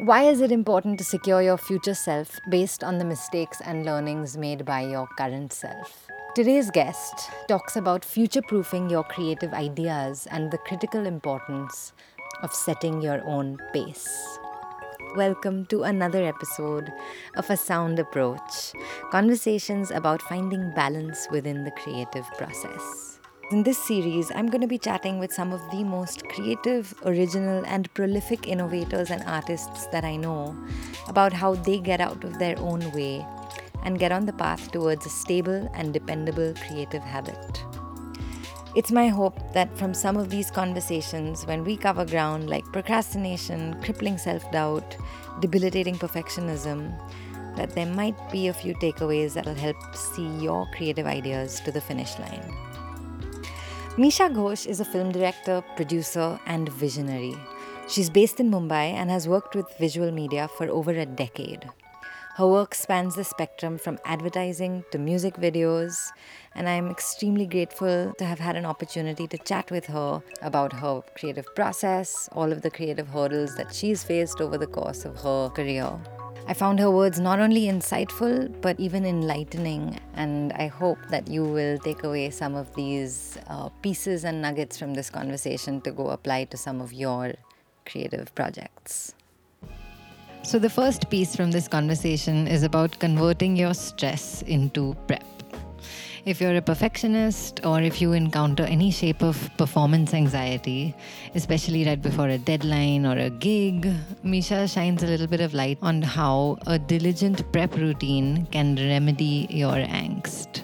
Why is it important to secure your future self based on the mistakes and learnings made by your current self? Today's guest talks about future proofing your creative ideas and the critical importance of setting your own pace. Welcome to another episode of A Sound Approach conversations about finding balance within the creative process. In this series, I'm going to be chatting with some of the most creative, original, and prolific innovators and artists that I know about how they get out of their own way and get on the path towards a stable and dependable creative habit. It's my hope that from some of these conversations, when we cover ground like procrastination, crippling self doubt, debilitating perfectionism, that there might be a few takeaways that'll help see your creative ideas to the finish line. Misha Ghose is a film director, producer, and visionary. She's based in Mumbai and has worked with visual media for over a decade. Her work spans the spectrum from advertising to music videos, and I'm extremely grateful to have had an opportunity to chat with her about her creative process, all of the creative hurdles that she's faced over the course of her career. I found her words not only insightful but even enlightening, and I hope that you will take away some of these uh, pieces and nuggets from this conversation to go apply to some of your creative projects. So, the first piece from this conversation is about converting your stress into prep. If you're a perfectionist or if you encounter any shape of performance anxiety, especially right before a deadline or a gig, Misha shines a little bit of light on how a diligent prep routine can remedy your angst.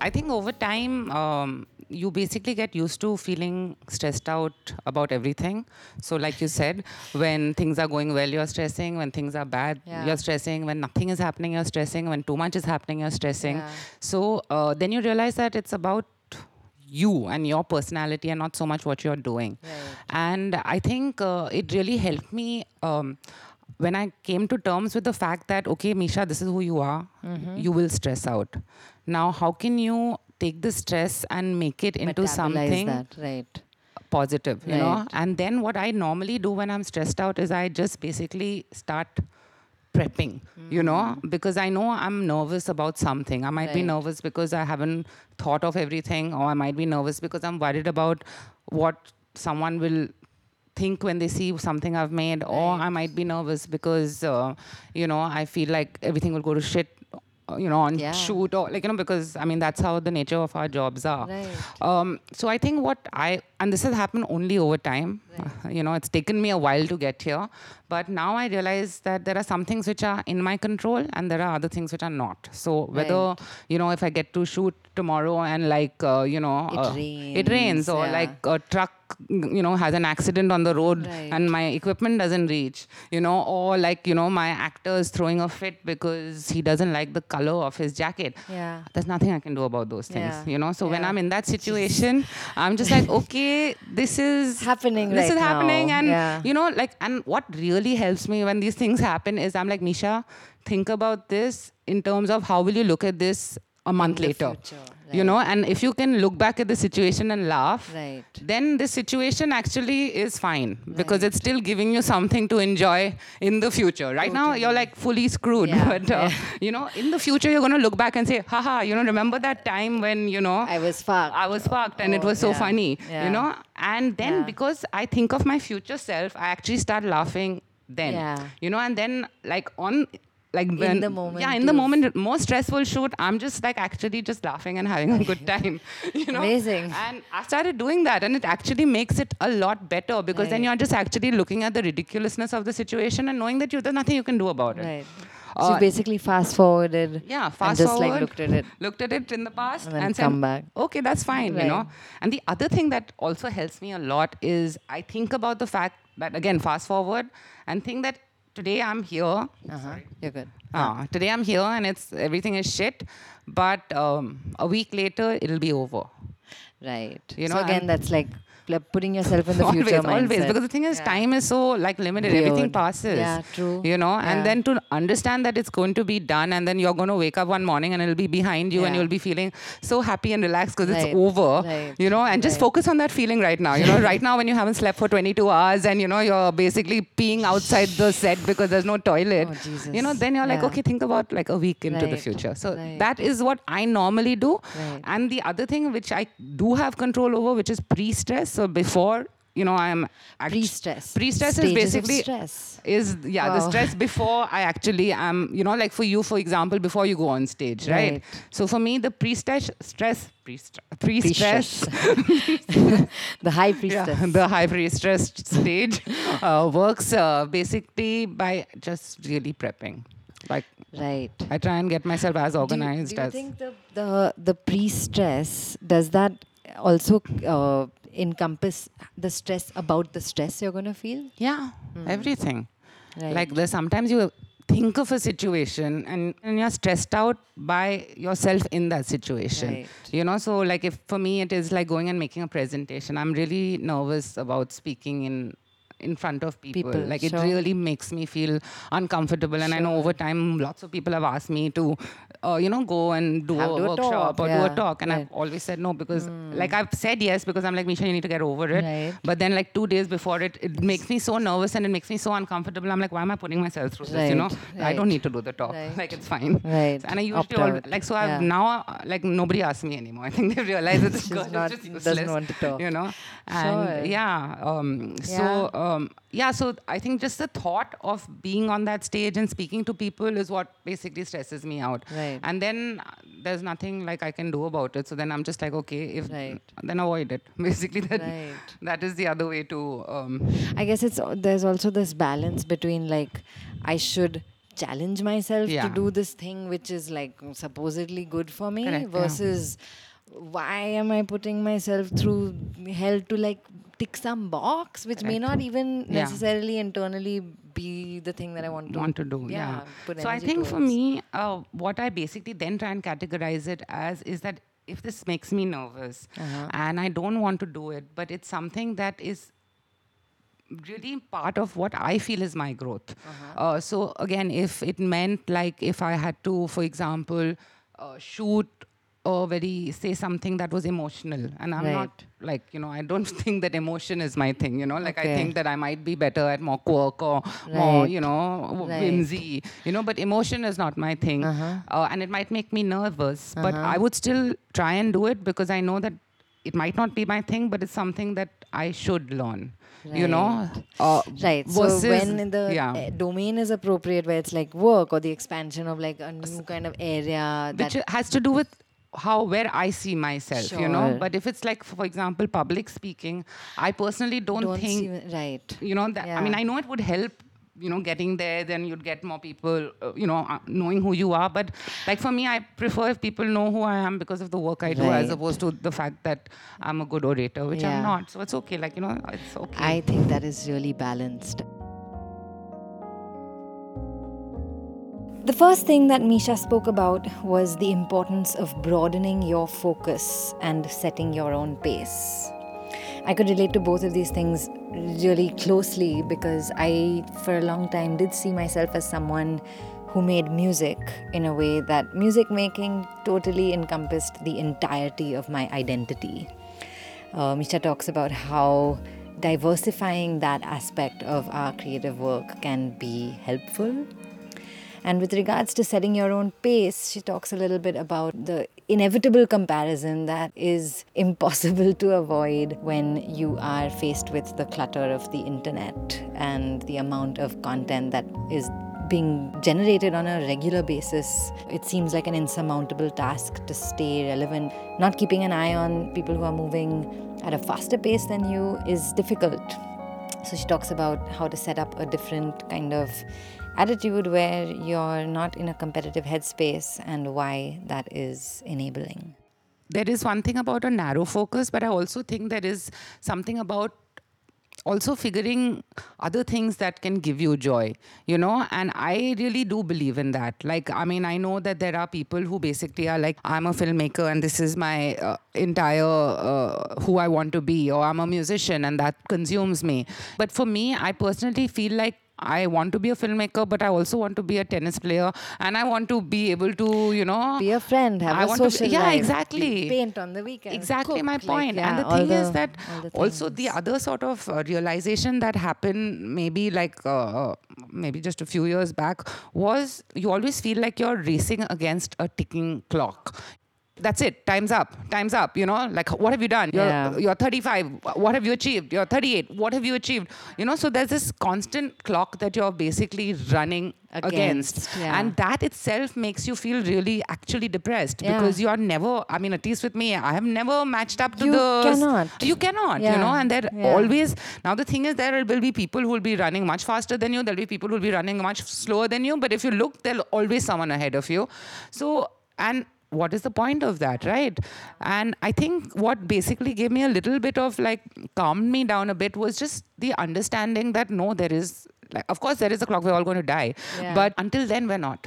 I think over time, um, you basically get used to feeling stressed out about everything. So, like you said, when things are going well, you're stressing. When things are bad, Yeah. you're stressing. When nothing is happening, you're stressing. When too much is happening, you're stressing. Yeah. So, uh, then you realize that it's about you and your personality and not so much what you're doing. And I think uh, it really helped me. Um, when I came to terms with the fact that, okay, Misha, this is who you are, Mm-hmm. you will stress out. Now, how can you take the stress and make it into something that, right? positive, you know? And then what I normally do when I'm stressed out is I just basically start prepping, you know, because I know I'm nervous about something. I might be Mm. Nervous because I haven't thought of everything, or I might be nervous because I'm worried about what someone will think when they see something I've made, or I might be nervous because, uh, you know, I feel like everything will go to shit. Uh, You know, on Yeah. shoot or like you know, because I mean that's how the nature of our jobs are. Right. Um, so I think what I and this has happened only over time. Uh, you know, it's taken me a while to get here, but now I realize that there are some things which are in my control and there are other things which are not. So whether Right. you know if I get to shoot tomorrow and like uh, you know It uh, it rains, rains or yeah. like a truck you know has an accident on the road Right. and my equipment doesn't reach you know or like you know my actor is throwing a fit because he doesn't like the color of his jacket Yeah. there's nothing I can do about those things, Yeah. you know. So when I'm in that situation, I'm just like, okay, this is Happening This is happening, now. and Yeah. you know, like, and what really helps me when these things happen is I'm like, Misha, think about this in terms of how will you look at this a month the later, future, you know. And if you can look back at the situation and laugh, Right. then the situation actually is fine because it's still giving you something to enjoy in the future. Right now, you're like fully screwed, Yeah, but uh, you know, in the future, you're going to look back and say, haha, you know, remember that time when, you know, I was fucked. I was fucked and it Oh, was so yeah, funny, yeah. you know? And then Yeah. because I think of my future self, I actually start laughing then, Yeah. you know, and then like on, like when, the moment yeah, in the moment, more stressful shoot, I'm just like actually just laughing and having a good time, you know? Amazing. And I started doing that, and it actually makes it a lot better because then you're just actually looking at the ridiculousness of the situation and knowing that you, there's nothing you can do about it. Right. Uh, so you basically fast forwarded. Yeah, and fast just forward. like looked at it. Looked at it in the past And said, come back. Okay, that's fine, you know. And the other thing that also helps me a lot is I think about the fact that again, fast forward and think that today I'm here. Uh-huh. You're good. Ah, today I'm here and it's everything is shit, but um, a week later it'll be over. Right. You so know, again, and- that's like pl- putting yourself in the always, future always. mindset. Because the thing is, Yeah. time is so like limited. Everything passes. Yeah, true. You know, Yeah. and then to understand that it's going to be done, and then you're going to wake up one morning and it'll be behind you, and you'll be feeling so happy and relaxed because Right, it's over. right, You know, and just right. focus on that feeling right now. You know, right now when you haven't slept for 22 hours and you know you're basically peeing outside the set because there's no toilet. Oh, Jesus. You know, then you're like, Yeah. okay, think about like a week into the future. So that is what I normally do. And the other thing which I do have control over, which is pre-stress. So before, you know, I'm act- Pre-stress. Pre-stress is Stages of basically stress. is yeah the stress before I actually am. You know, like for you, for example, before you go on stage, right? Right. So for me, the pre-stress stress pre-stress pre-stress. the high Yeah, priestess. the high pre-stress stage uh, works uh, basically by just really prepping. Like Right. I try and get myself as Do you- organized do you, as think the the, the pre-stress does that also uh, encompass the stress about the stress you're going to feel? yeah hmm. everything. Right. Like there's sometimes you think of a situation and, and you're stressed out by yourself in that situation. Right. You know, so like if for me it is like going and making a presentation. I'm really nervous about speaking in in front of people. People, like it really makes me feel uncomfortable. And I know over time lots of people have asked me to uh, you know, go and do Have- a do a workshop talk, or do a talk. And I've. Hmm. always said no because like I've said yes because I'm like, Misha, you need to get over it. Right. But then like two days before it, it makes me so nervous and it makes me so uncomfortable. I'm like, why am I putting myself through this? You know, Right, I don't need to do the talk. Right. Like it's fine. Right. And I usually Opt al- like so I've Yeah. now uh, like nobody asks me anymore. I think they've realized that this girl not- is just doesn't want to talk. You know, and Sure. yeah. Um, so um, yeah. So I think just the thought of being on that stage and speaking to people is what basically stresses me out. Right. And then uh, there's nothing like I can do about it. So then I'm just like, okay, if Right. then avoid it. Basically, that Right. that is the other way to. Um, I guess it's there's also this balance between like I should challenge myself Yeah. to do this thing which is like supposedly good for me Correct, yeah. versus why am I putting myself through hell to like tick some box which may not even Yeah. necessarily internally be the thing that I want to want to do. Yeah. put So I think for me, uh, what I basically then try and categorize it as is that if this makes me nervous Uh-huh. and I don't want to do it, but it's something that is really part of what I feel is my growth. Uh-huh. Uh, so again, if it meant like if I had to, for example, uh, shoot or very say something that was emotional, and I'm not like you know I don't think that emotion is my thing. You know, like I think that I might be better at more quirk or more you know Right. whimsy. You know, but emotion is not my thing, Uh-huh. uh, and it might make me nervous. But Uh-huh. I would still try and do it because I know that it might not be my thing, but it's something that I should learn. You know, uh, Right. so when the yeah. uh, domain is appropriate, where it's like work or the expansion of like a new kind of area that which has to do with how where I see myself, you know. But if it's like, for example, public speaking, I personally don't, don't think see right. you know that i mean i know it would help you know getting there then you'd get more people uh, you know uh, knowing who you are. But like for me i prefer if people know who i am because of the work i do as opposed to the fact that i'm a good orator which i'm not. So it's okay like you know it's okay. I think that is really balanced. The first thing that Misha spoke about was the importance of broadening your focus and setting your own pace. I could relate to both of these things really closely because I, for a long time, did see myself as someone who made music in a way that music making totally encompassed the entirety of my identity. Uh, Misha talks about how diversifying that aspect of our creative work can be helpful. And with regards to setting your own pace, she talks a little bit about the inevitable comparison that is impossible to avoid when you are faced with the clutter of the internet and the amount of content that is being generated on a regular basis. It seems like an insurmountable task to stay relevant. Not keeping an eye on people who are moving at a faster pace than you is difficult. So she talks about how to set up a different kind of attitude where you're not in a competitive headspace and why that is enabling. there is one thing about a narrow focus but i also think there is something about also figuring other things that can give you joy, you know. And I really do believe in that. Like, I mean, I know that there are people who basically are like, I'm a filmmaker and this is my uh, entire uh, who I want to be, or I'm a musician and that consumes me. But for me, I personally feel like I want to be a filmmaker, but I also want to be a tennis player, and I want to be able to, you know, be a friend, have I a social yeah, life, exactly. paint on the weekend. Exactly cook, my like, point. yeah, and the thing is that the also the other sort of uh, realization that happened maybe like uh, maybe just a few years back was you always feel like you're racing against a ticking clock. That's it. Time's up. Time's up. You know, like what have you done? You're, Yeah. you're 35. What have you achieved? You're 38. What have you achieved? You know, so there's this constant clock that you're basically running against, Against, yeah. and that itself makes you feel really actually depressed Yeah. because you are never. I mean, at least with me, I have never matched up to You the. cannot. You cannot. yeah. You know, and there always. Now the thing is, there will be people who will be running much faster than you. There'll be people who will be running much slower than you. But if you look, there'll always someone ahead of you. So and. What is the point of that, right? And I think what basically gave me a little bit of like calmed me down a bit was just the understanding that no, there is like, of course, there is a clock. We're all going to die, Yeah. but until then, we're not.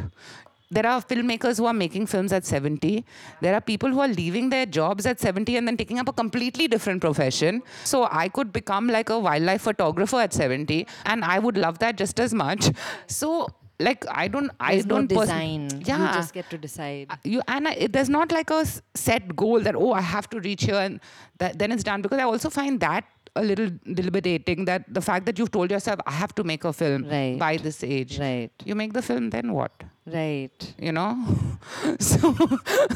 There are filmmakers who are making films at 70. There are people who are leaving their jobs at 70 and then taking up a completely different profession. So I could become like a wildlife photographer at 70, and I would love that just as much. So, like, I don't, I There's no don't pers- design. Yeah, You just get to decide. Uh, you and I, it, there's not like a set goal that oh I have to reach here and that, then it's done because I also find that a little deliberating that the fact that you've told yourself I have to make a film Right. by this age Right. you make the film then what Right. you know so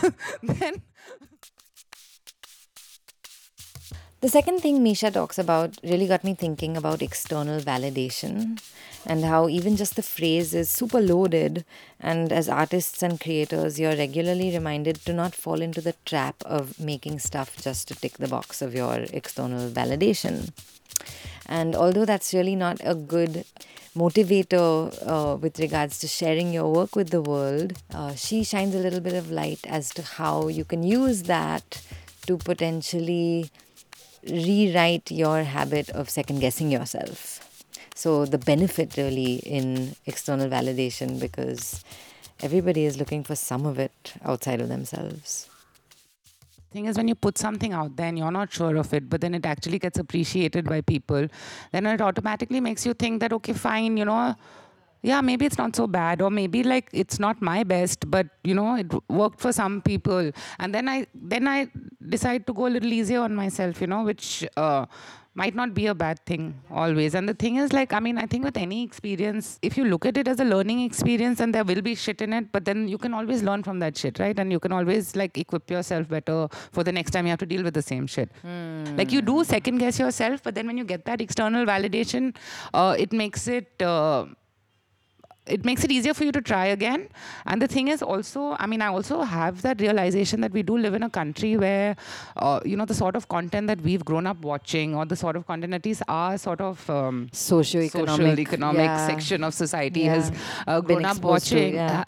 then The second thing Misha talks about really got me thinking about external validation and how even just the phrase is super loaded. And as artists and creators, you're regularly reminded to not fall into the trap of making stuff just to tick the box of your external validation. And although that's really not a good motivator uh, with regards to sharing your work with the world, uh, she shines a little bit of light as to how you can use that to potentially rewrite your habit of second guessing yourself. So, the benefit really in external validation because everybody is looking for some of it outside of themselves. thing is when you put something out there and you're not sure of it but then it actually gets appreciated by people then it automatically makes you think that okay fine you know yeah maybe it's not so bad or maybe like it's not my best but you know it worked for some people and then i then i decide to go a little easier on myself you know which uh, might not be a bad thing always. And the thing is, like, I mean, I think with any experience, if you look at it as a learning experience and there will be shit in it, but then you can always learn from that shit, right? And you can always, like, equip yourself better for the next time you have to deal with the same shit. Like, you do second guess yourself, but then when you get that external validation, uh, it makes it. Uh, it makes it easier for you to try again. And the thing is also, I mean, I also have that realization that we do live in a country where, uh, you know, the sort of content that we've grown up watching, or the sort of content that is our sort of um, Socioeconomic, social economic yeah. section of society Yeah. has uh, Been grown up exposed to, watching. yeah.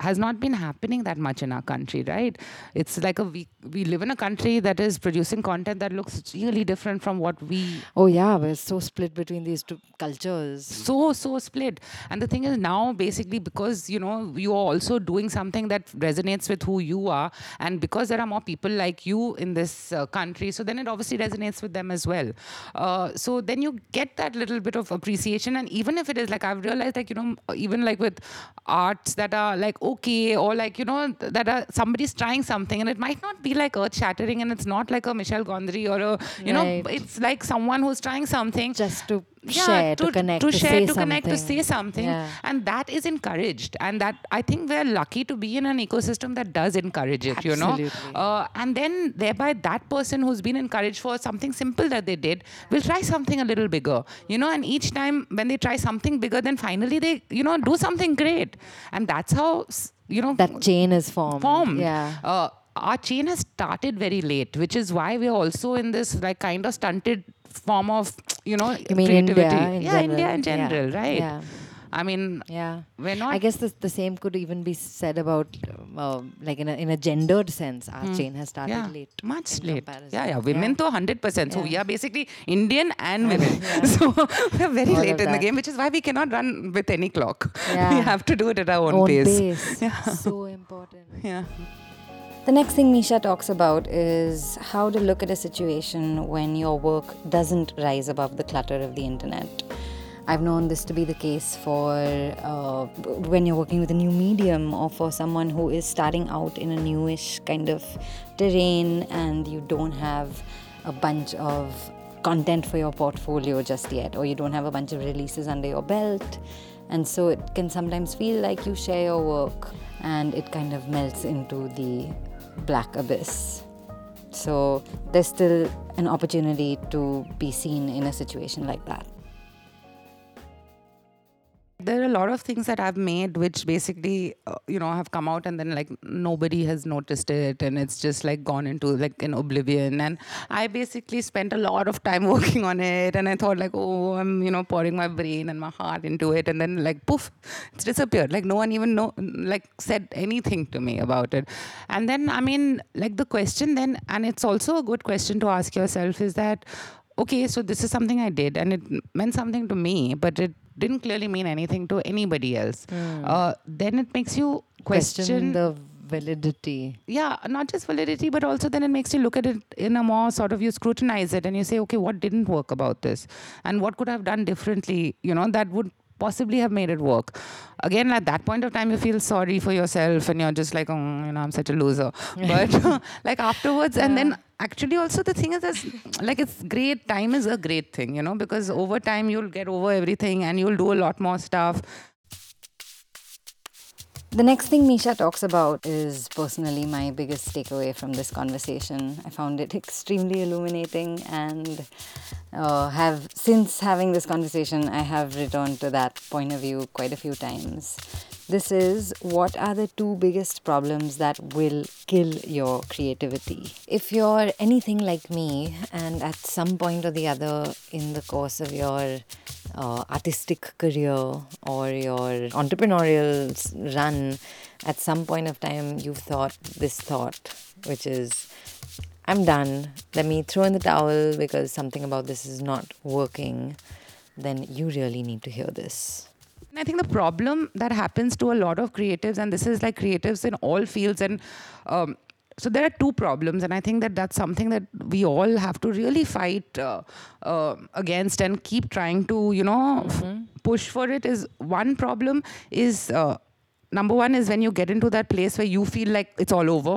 Ha- has not been happening that much in our country, right? It's like a we we live in a country that is producing content that looks really different from what we Oh, yeah, we're so split between these two cultures. so so split and the thing is now basically because you know you are also doing something that resonates with who you are and because there are more people like you in this uh, country so then it obviously resonates with them as well uh, so then you get that little bit of appreciation and even if it is like i've realized like you know even like with arts that are like okay or like you know that are somebody's trying something and it might not be like earth shattering and it's not like a Michel Gondry or a you know it's like someone who's trying something. Just to yeah, share, to, connect, to, share, say to connect, to say something, Yeah. and that is encouraged. And that I think we're lucky to be in an ecosystem that does encourage it. You know, uh, and then thereby that person who's been encouraged for something simple that they did will try something a little bigger. You know, and each time when they try something bigger, then finally they you know do something great, and that's how you know That chain is formed. formed. Yeah. Uh, our chain has started very late, which is why we're also in this like kind of stunted form of you know You mean creativity. India in yeah, general? India in Yeah. general, right? Yeah. I mean, Yeah. we're not. I guess the, the same could even be said about, uh, like in a, in a gendered sense, our chain has started yeah, late. much late. comparison. Yeah, yeah. Women to 100%. So Yeah. we are basically Indian and women. So we're very All late in the game, which is why we cannot run with any clock. Yeah. we have to do it at our own, Own pace. pace. So important. Yeah. The next thing Misha talks about is how to look at a situation when your work doesn't rise above the clutter of the internet. I've known this to be the case for uh, when you're working with a new medium or for someone who is starting out in a newish kind of terrain and you don't have a bunch of content for your portfolio just yet, or you don't have a bunch of releases under your belt. And so it can sometimes feel like you share your work and it kind of melts into the black abyss. So there's still an opportunity to be seen in a situation like that. There are a lot of things that I've made which basically, uh, you know, have come out and then like nobody has noticed it and it's just like gone into like an oblivion. And I basically spent a lot of time working on it and I thought like, oh, I'm, you know, pouring my brain and my heart into it. And then like, poof, it's disappeared. Like no one even know, like said anything to me about it. And then, I mean, like the question then, and it's also a good question to ask yourself is that, okay, so this is something I did and it meant something to me, but it didn't clearly mean anything to anybody else. Uh, then it makes you question, the validity. yeah, not just validity, but also then it makes you look at it in a more sort of you scrutinize it and you say, okay, what didn't work about this, and what could I have done differently? You know, that would possibly have made it work. Again, at that point of time, you feel sorry for yourself and you're just like, oh, you know, I'm such a loser. But like afterwards, and then actually also the thing is, is like it's great. Time is a great thing, you know, because over time you'll get over everything and you'll do a lot more stuff. The next thing Misha talks about is personally my biggest takeaway from this conversation. I found it extremely illuminating, and uh, have since having this conversation, I have returned to that point of view quite a few times. This is what are the two biggest problems that will kill your creativity? If you're anything like me, and at some point or the other in the course of your uh, artistic career or your entrepreneurial run, at some point of time you've thought this thought, which is, I'm done. Let me throw in the towel because something about this is not working. Then you really need to hear this. And I think the problem that happens to a lot of creatives, and this is like creatives in all fields, and um, so there are two problems, and I think that that's something that we all have to really fight uh, uh, against and keep trying to, you know, f- push for it. Is one problem is. Uh, Number one is when you get into that place where you feel like it's all over,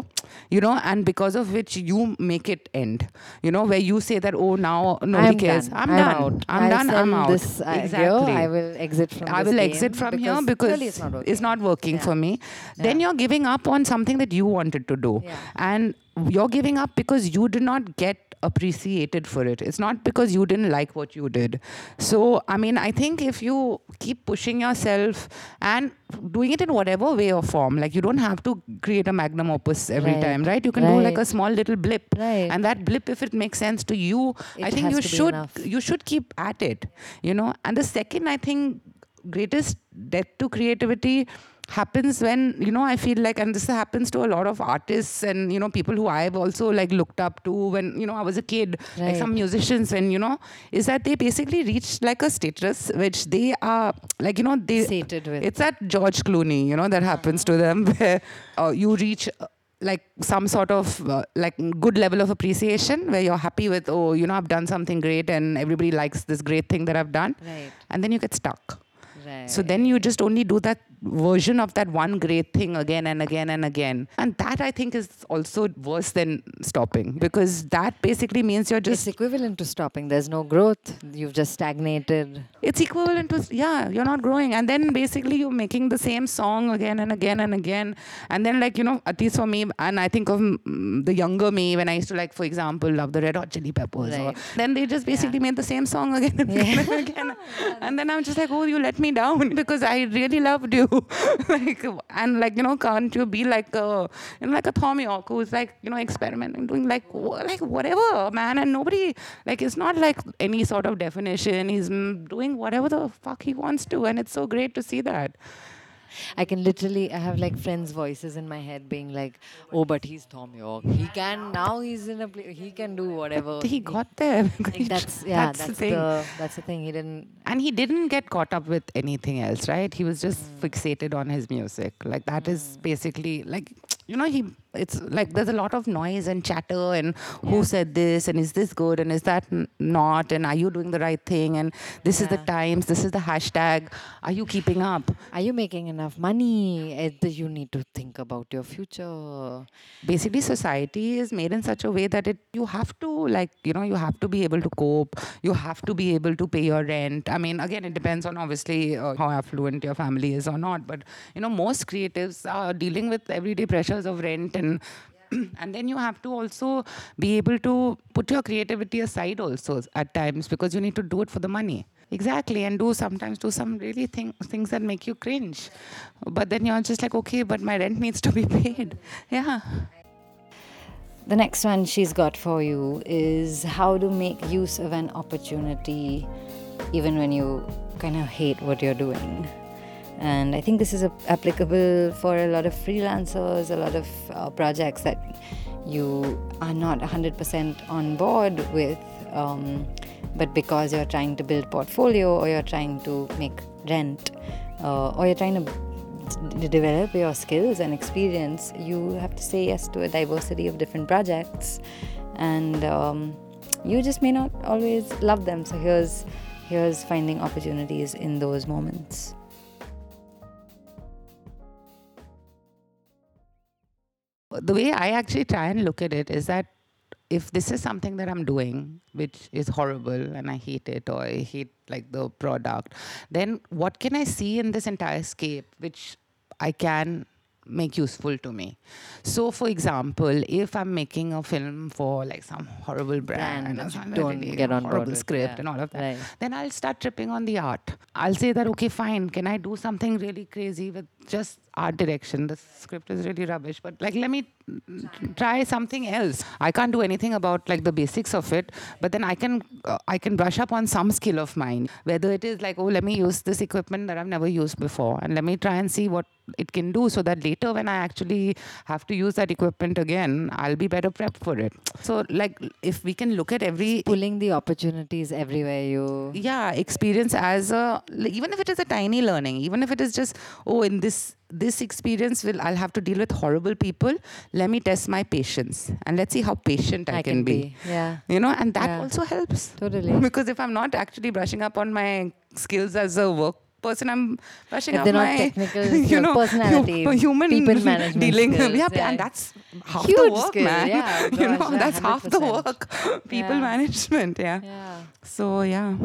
you know, and because of which you make it end, you know, where you say that, oh, now nobody I'm cares. done. I'm, I'm done. out. I'm I'll done. I'm out. this exactly. I will exit from here. I will exit from here because because it's not working. it's not working Yeah. for me. Then you're giving up on something that you wanted to do. Yeah. And you're giving up because you did not get appreciated for it. It's not because you didn't like what you did. So, I mean, I think if you keep pushing yourself and doing it in whatever way or form, like you don't have to create a magnum opus every Right. time, right? You can do like a small little blip. Right. And that blip, if it makes sense to you, I think you should you should keep at it you know and the second i think greatest death to creativity happens when you know i feel like and this happens to a lot of artists and you know people who i've also like looked up to when you know i was a kid like some musicians when you know is that they basically reach like a status which they are like you know they Sated with. it's that george clooney you know that happens to them where uh, you reach uh, like some sort of uh, like good level of appreciation where you're happy with oh you know i've done something great and everybody likes this great thing that i've done Right. and then you get stuck Right. so then you just only do that version of that one great thing again and again and again and that i think is also worse than stopping because that basically means you're it's just equivalent to stopping. There's no growth. You've just stagnated. it's equivalent to yeah you're not growing and then basically you're making the same song again and again and again and then like you know at least for me and i think of the younger me when i used to like for example love the red hot chili peppers or, Right. then they just basically made the same song again and again and again and then i'm just like oh you let me down because i really loved you like, and like, you know, can't you be like a, you know, like a Thom Yorke who's like, you know, experimenting, doing like, like whatever, man. And nobody, like, it's not like any sort of definition. He's doing whatever the fuck he wants to. And it's so great to see that. I can literally, I have like friends' voices in my head being like, "Oh, but he's Thom Yorke. He can now. He's in a place. He can do whatever." But he got there. Like that's yeah. That's, the, thing. That's the thing. He didn't. And he didn't get caught up with anything else, right? He was just mm. fixated on his music. Like that mm. is basically like you know he it's like there's a lot of noise and chatter and who yeah. said this and is this good and is that not and are you doing the right thing and this yeah. is the times this is the hashtag. Are you keeping up? Are you making enough money? Eh, you need to think about your future? Basically society is made in such a way that it you have to like you know you have to be able to cope. You have to be able to pay your rent. I mean again it depends on obviously uh, how affluent your family is or not. But you know most creatives are dealing with everyday pressures of rent and and then you have to also be able to put your creativity aside also at times because you need to do it for the money. Exactly and do sometimes do some really thing, things that make you cringe. But then you're just like okay but my rent needs to be paid. Yeah. The next one she's got for you is how to make use of an opportunity even when you kind of hate what you're doing and I think this is applicable for a lot of freelancers, a lot of uh, projects that you are not 100% on board with, um, but because you're trying to build portfolio or you're trying to make rent uh, or you're trying to d- develop your skills and experience, you have to say yes to a diversity of different projects, and um, you just may not always love them. So here's here's finding opportunities in those moments. The way I actually try and look at it is that if this is something that I'm doing, which is horrible and I hate it or I hate like the product, then what can I see in this entire scape which I can make useful to me. So, for example, if I'm making a film for like some horrible brand, brand and don't really get on horrible script yeah. and all of that, right. then I'll start tripping on the art. I'll say that okay, fine. Can I do something really crazy with just art direction? The script is really rubbish, but like let me try something else. I can't do anything about like the basics of it, but then I can uh, I can brush up on some skill of mine. Whether it is like oh, let me use this equipment that I've never used before, and let me try and see what it can do so that later when I actually have to use that equipment again, I'll be better prepped for it. So like if we can look at every pulling the opportunities everywhere you yeah experience as a even if it is a tiny learning, even if it is just oh in this this experience will I'll have to deal with horrible people. Let me test my patience and let's see how patient I, I can, can be. be. Yeah. You know, and that yeah. also helps. Totally. Because if I'm not actually brushing up on my skills as a work person I'm brushing if up they're my not technical you know personality human people management dealing skills, yeah, yeah, and that's half Huge the work skill, man yeah, you know that's 100%. half the work people yeah. management yeah. yeah so yeah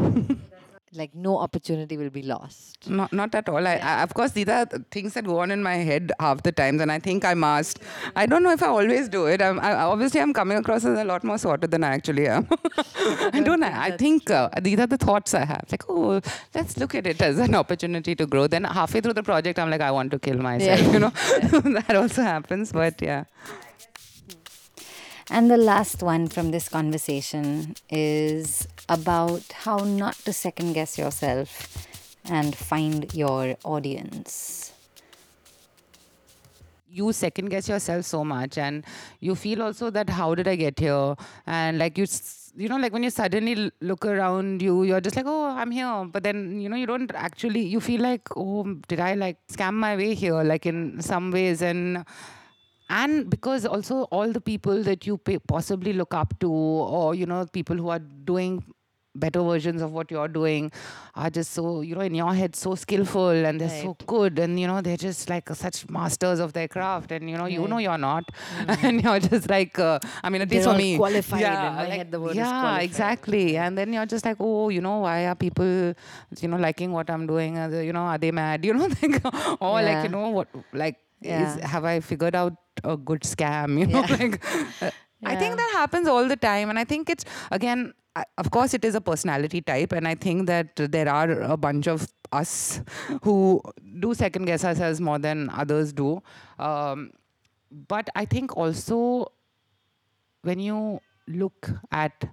like no opportunity will be lost. Not, not at all. I, I, of course, these are things that go on in my head half the times, and I think I must. I don't know if I always do it. I'm, I, obviously, I'm coming across as a lot more sorted than I actually am. I don't. I, I think uh, these are the thoughts I have. Like, oh, let's look at it as an opportunity to grow. Then halfway through the project, I'm like, I want to kill myself. Yeah. You know, that also happens. But yeah. And the last one from this conversation is about how not to second guess yourself and find your audience. You second guess yourself so much, and you feel also that how did I get here? And like you, you know, like when you suddenly look around you, you're just like, oh, I'm here. But then, you know, you don't actually, you feel like, oh, did I like scam my way here? Like in some ways. And and because also all the people that you possibly look up to or you know people who are doing better versions of what you're doing are just so you know in your head so skillful and they're right. so good and you know they're just like such masters of their craft and you know right. you know you're not mm-hmm. and you're just like uh, i mean at least for me qualified yeah, like, yeah exactly and then you're just like oh you know why are people you know liking what i'm doing you know are they mad you know like or yeah. like you know what like yeah. is have i figured out a good scam you know yeah. like uh, yeah. i think that happens all the time and i think it's again I, of course it is a personality type and i think that there are a bunch of us who do second guess ourselves more than others do. Um, but I think also when you look at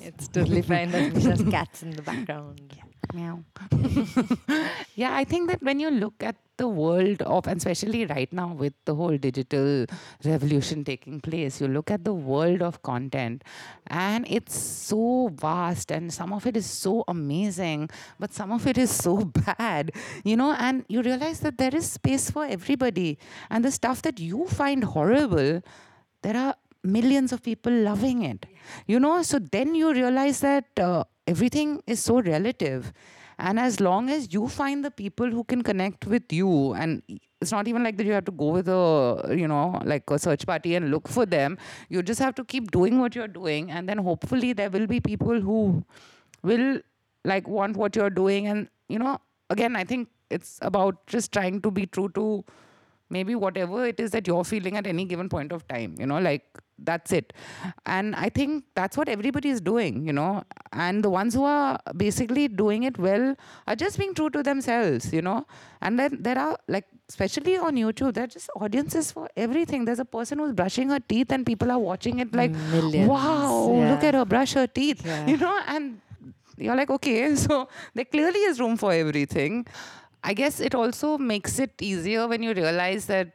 It's totally fine that Misha's cats in the background. Meow. yeah, I think that when you look at the world of, and especially right now with the whole digital revolution taking place, you look at the world of content and it's so vast and some of it is so amazing, but some of it is so bad, you know, and you realize that there is space for everybody. And the stuff that you find horrible, there are millions of people loving it you know so then you realize that uh, everything is so relative. And as long as you find the people who can connect with you and it's not even like that you have to go with a you know like a search party and look for them. You just have to keep doing what you're doing and then hopefully there will be people who will like want what you're doing. And you know again i think it's about just trying to be true to maybe whatever it is that you're feeling at any given point of time you know like that's it. And i think that's what everybody is doing you know. And the ones who are basically doing it well are just being true to themselves you know. And then there are like especially on youtube there are just audiences for everything. There's a person who's brushing her teeth and people are watching it like Millions, wow yeah. look at her brush her teeth Yeah. you know. And you're like okay so there clearly is room for everything i guess it also makes it easier when you realize that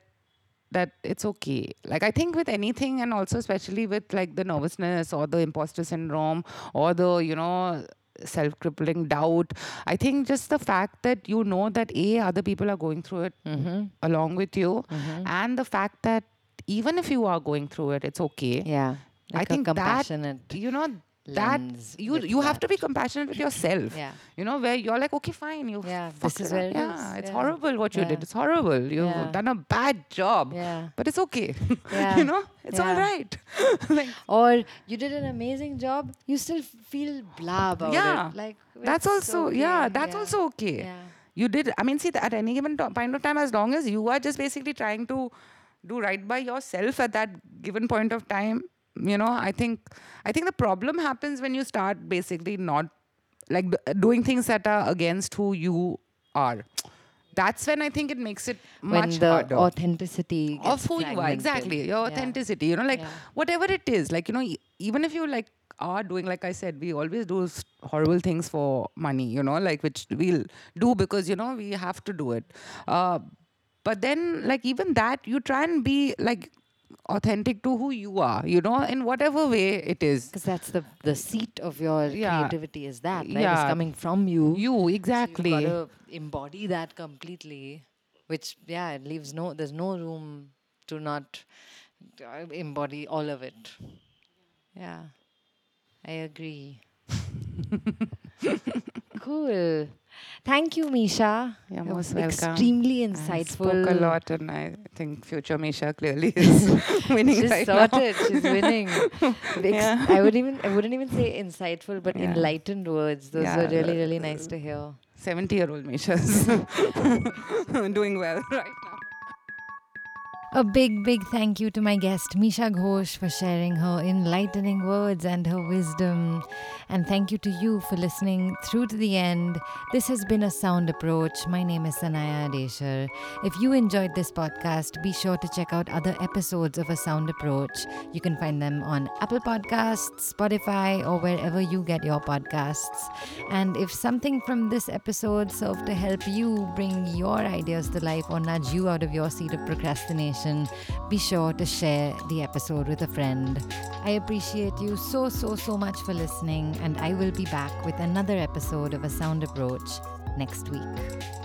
that it's okay like i think with anything and also especially with like the nervousness or the imposter syndrome or the you know self-crippling doubt i think just the fact that you know that a other people are going through it Mm-hmm. along with you Mm-hmm. and the fact that even if you are going through it it's okay Yeah. I Like a think that- compassionate you know that lens you you have to be compassionate with yourself Yeah. you know where you're like okay fine you Yeah, this is where it yeah is. it's Yeah. horrible what you Yeah. did it's horrible you've Yeah. done a bad job Yeah. but it's okay Yeah. you know it's all right like Or you did an amazing job, you still feel blah about Yeah. it. Like that's also okay. yeah that's also okay Yeah. you did i mean see that at any given to- point of time as long as you are just basically trying to do right by yourself at that given point of time you know i think i think the problem happens when you start basically not like doing things that are against who you are that's when i think it makes it much When the harder authenticity of who you are exactly your Yeah. authenticity you know like Yeah. whatever it is like you know e- even if you like are doing like i said we always do horrible things for money you know like which we'll do because you know we have to do it uh, but then like even that you try and be like authentic to who you are you know in whatever way it is Because that's the the seat of your Yeah. creativity is that, right? It's Yeah. coming from you. you So exactly You've got to embody that completely, which yeah, it leaves no. There's no room to not uh, embody all of it. Yeah, I agree. cool. Thank you, Misha. You're That was most welcome. Extremely I insightful. spoke a lot and i think future misha clearly is winning She's right now sorted. She's winning. Yeah. I would even I wouldn't even say insightful, but Yeah. enlightened words. Those Yeah, are really really nice to hear. 70 year old Misha's doing well right now. A big, big thank you to my guest, Misha Ghose, for sharing her enlightening words and her wisdom. And thank you to you for listening through to the end. This has been a sound approach. My name is Sanaya Ardeshir. If you enjoyed this podcast, be sure to check out other episodes of A Sound Approach. You can find them on Apple Podcasts, Spotify, or wherever you get your podcasts. And if something from this episode served to help you bring your ideas to life or nudge you out of your seat of procrastination, be sure to share the episode with a friend. I appreciate you so, so, so much for listening, and I will be back with another episode of A Sound Approach next week.